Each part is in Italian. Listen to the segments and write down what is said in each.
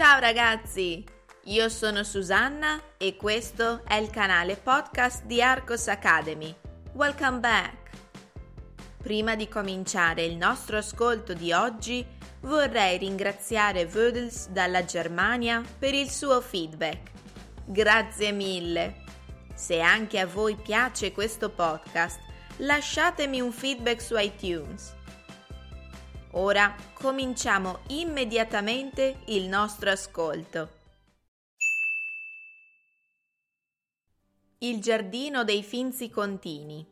Ciao ragazzi, io sono Susanna e questo è il canale podcast di Arcos Academy. Welcome back! Prima di cominciare il nostro ascolto di oggi, vorrei ringraziare Wödels dalla Germania per il suo feedback. Grazie mille! Se anche a voi piace questo podcast, lasciatemi un feedback su iTunes. Ora cominciamo immediatamente il nostro ascolto. Il giardino dei Finzi Contini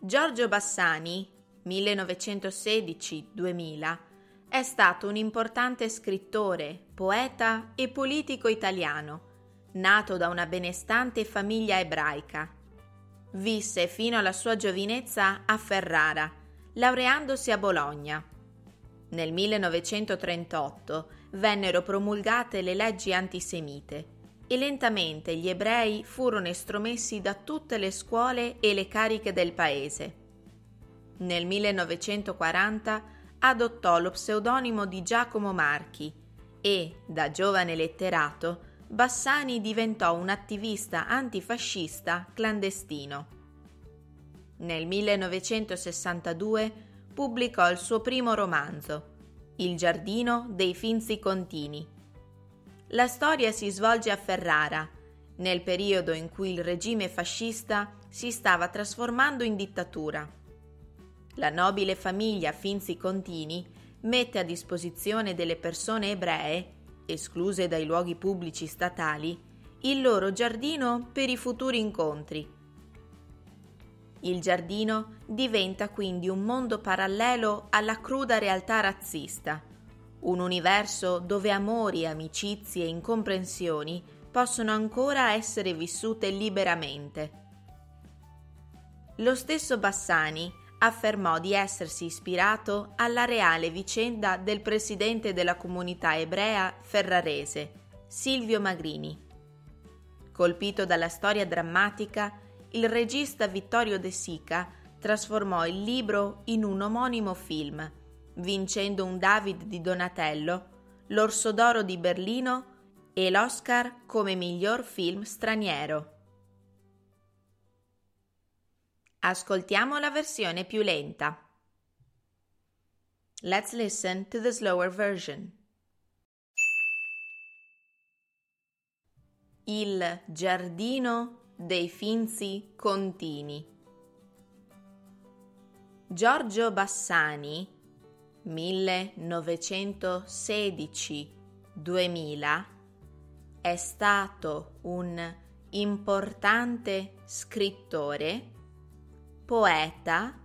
Giorgio Bassani, 1916-2000, è stato un importante scrittore, poeta e politico italiano, nato da una benestante famiglia ebraica. Visse fino alla sua giovinezza a Ferrara, laureandosi a Bologna. Nel 1938 vennero promulgate le leggi antisemite e lentamente gli ebrei furono estromessi da tutte le scuole e le cariche del paese. Nel 1940 adottò lo pseudonimo di Giacomo Marchi e, da giovane letterato, Bassani diventò un attivista antifascista clandestino. Nel 1962 pubblicò il suo primo romanzo, Il giardino dei Finzi Contini. La storia si svolge a Ferrara, nel periodo in cui il regime fascista si stava trasformando in dittatura. La nobile famiglia Finzi Contini mette a disposizione delle persone ebree, escluse dai luoghi pubblici statali, il loro giardino per i futuri incontri il giardino diventa quindi un mondo parallelo alla cruda realtà razzista, un universo dove amori, amicizie e incomprensioni possono ancora essere vissute liberamente. Lo stesso Bassani affermò di essersi ispirato alla reale vicenda del presidente della comunità ebrea ferrarese, Silvio Magrini. Colpito dalla storia drammatica, il regista Vittorio De Sica trasformò il libro in un omonimo film, vincendo un David di Donatello, l'Orso d'Oro di Berlino e l'Oscar come miglior film straniero. Ascoltiamo la versione più lenta. Let's listen to the slower version. Il giardino dei Finzi Contini. Giorgio Bassani 1916-2000 è stato un importante scrittore, poeta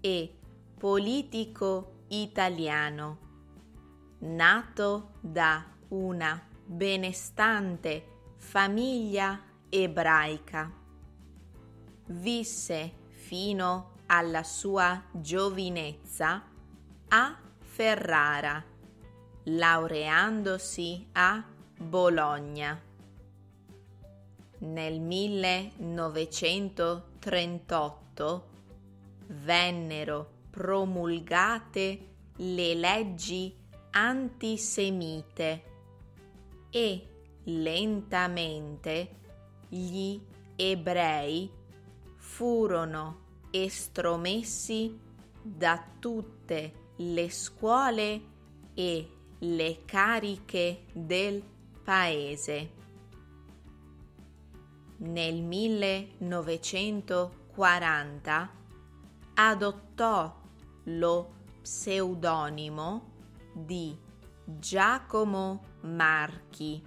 e politico italiano, nato da una benestante famiglia ebraica. Visse fino alla sua giovinezza a Ferrara, laureandosi a Bologna. Nel 1938 vennero promulgate le leggi antisemite e lentamente gli ebrei furono estromessi da tutte le scuole e le cariche del paese. Nel 1940 adottò lo pseudonimo di Giacomo Marchi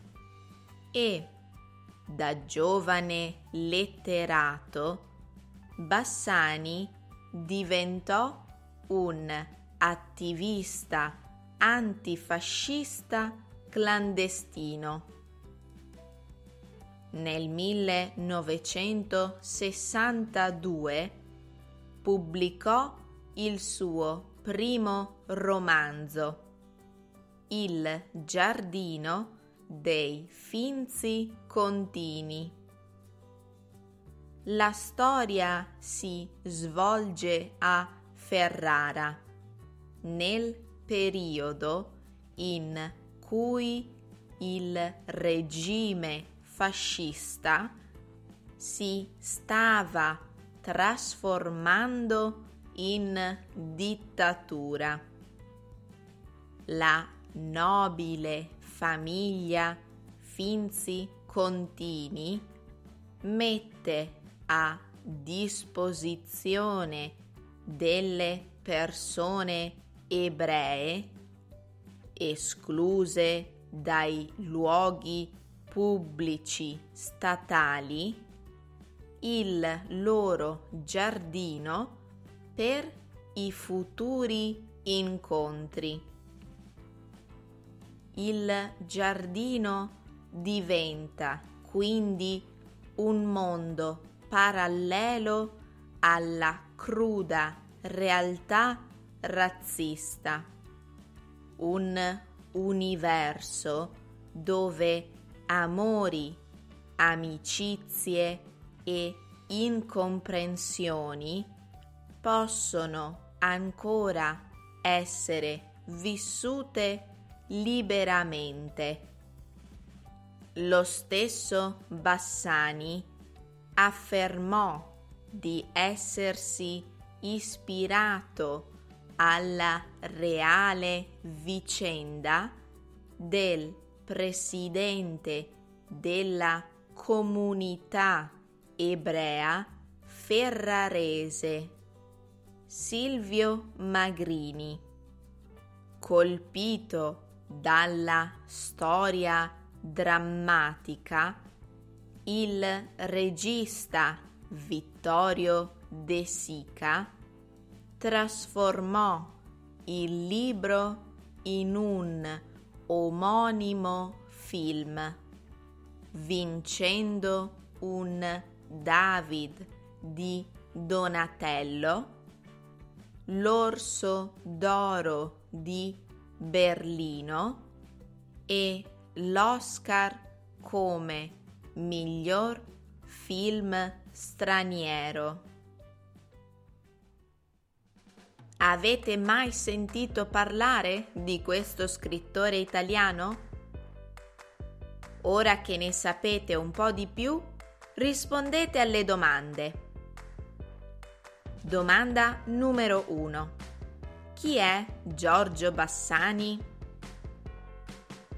e da giovane letterato, Bassani diventò un attivista antifascista clandestino. Nel 1962 pubblicò il suo primo romanzo, Il giardino dei Finzi Contini. La storia si svolge a Ferrara, nel periodo in cui il regime fascista si stava trasformando in dittatura. La nobile famiglia Finzi Contini mette a disposizione delle persone ebree escluse dai luoghi pubblici statali il loro giardino per i futuri incontri. Il giardino diventa quindi un mondo parallelo alla cruda realtà razzista, un universo dove amori, amicizie e incomprensioni possono ancora essere vissute liberamente. Lo stesso Bassani affermò di essersi ispirato alla reale vicenda del presidente della comunità ebrea ferrarese Silvio Magrini, colpito dalla storia drammatica, il regista Vittorio De Sica trasformò il libro in un omonimo film, vincendo un David di Donatello, l'Orso d'Oro di Berlino e l'Oscar come miglior film straniero. Avete mai sentito parlare di questo scrittore italiano? Ora che ne sapete un po' di più, rispondete alle domande. Domanda numero 1. Chi è Giorgio Bassani?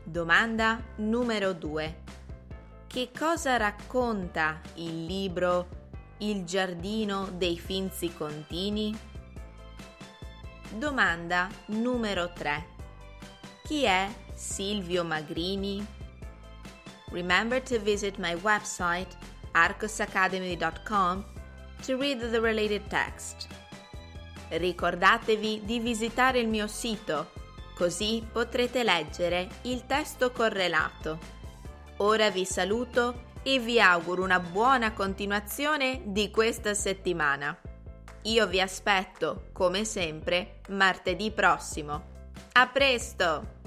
Domanda numero 2. Che cosa racconta il libro Il giardino dei Finzi Contini? Domanda numero 3. Chi è Silvio Magrini? Remember to visit my website arcosacademy.com to read the related text. Ricordatevi di visitare il mio sito, così potrete leggere il testo correlato. Ora vi saluto e vi auguro una buona continuazione di questa settimana. Io vi aspetto, come sempre, martedì prossimo. A presto!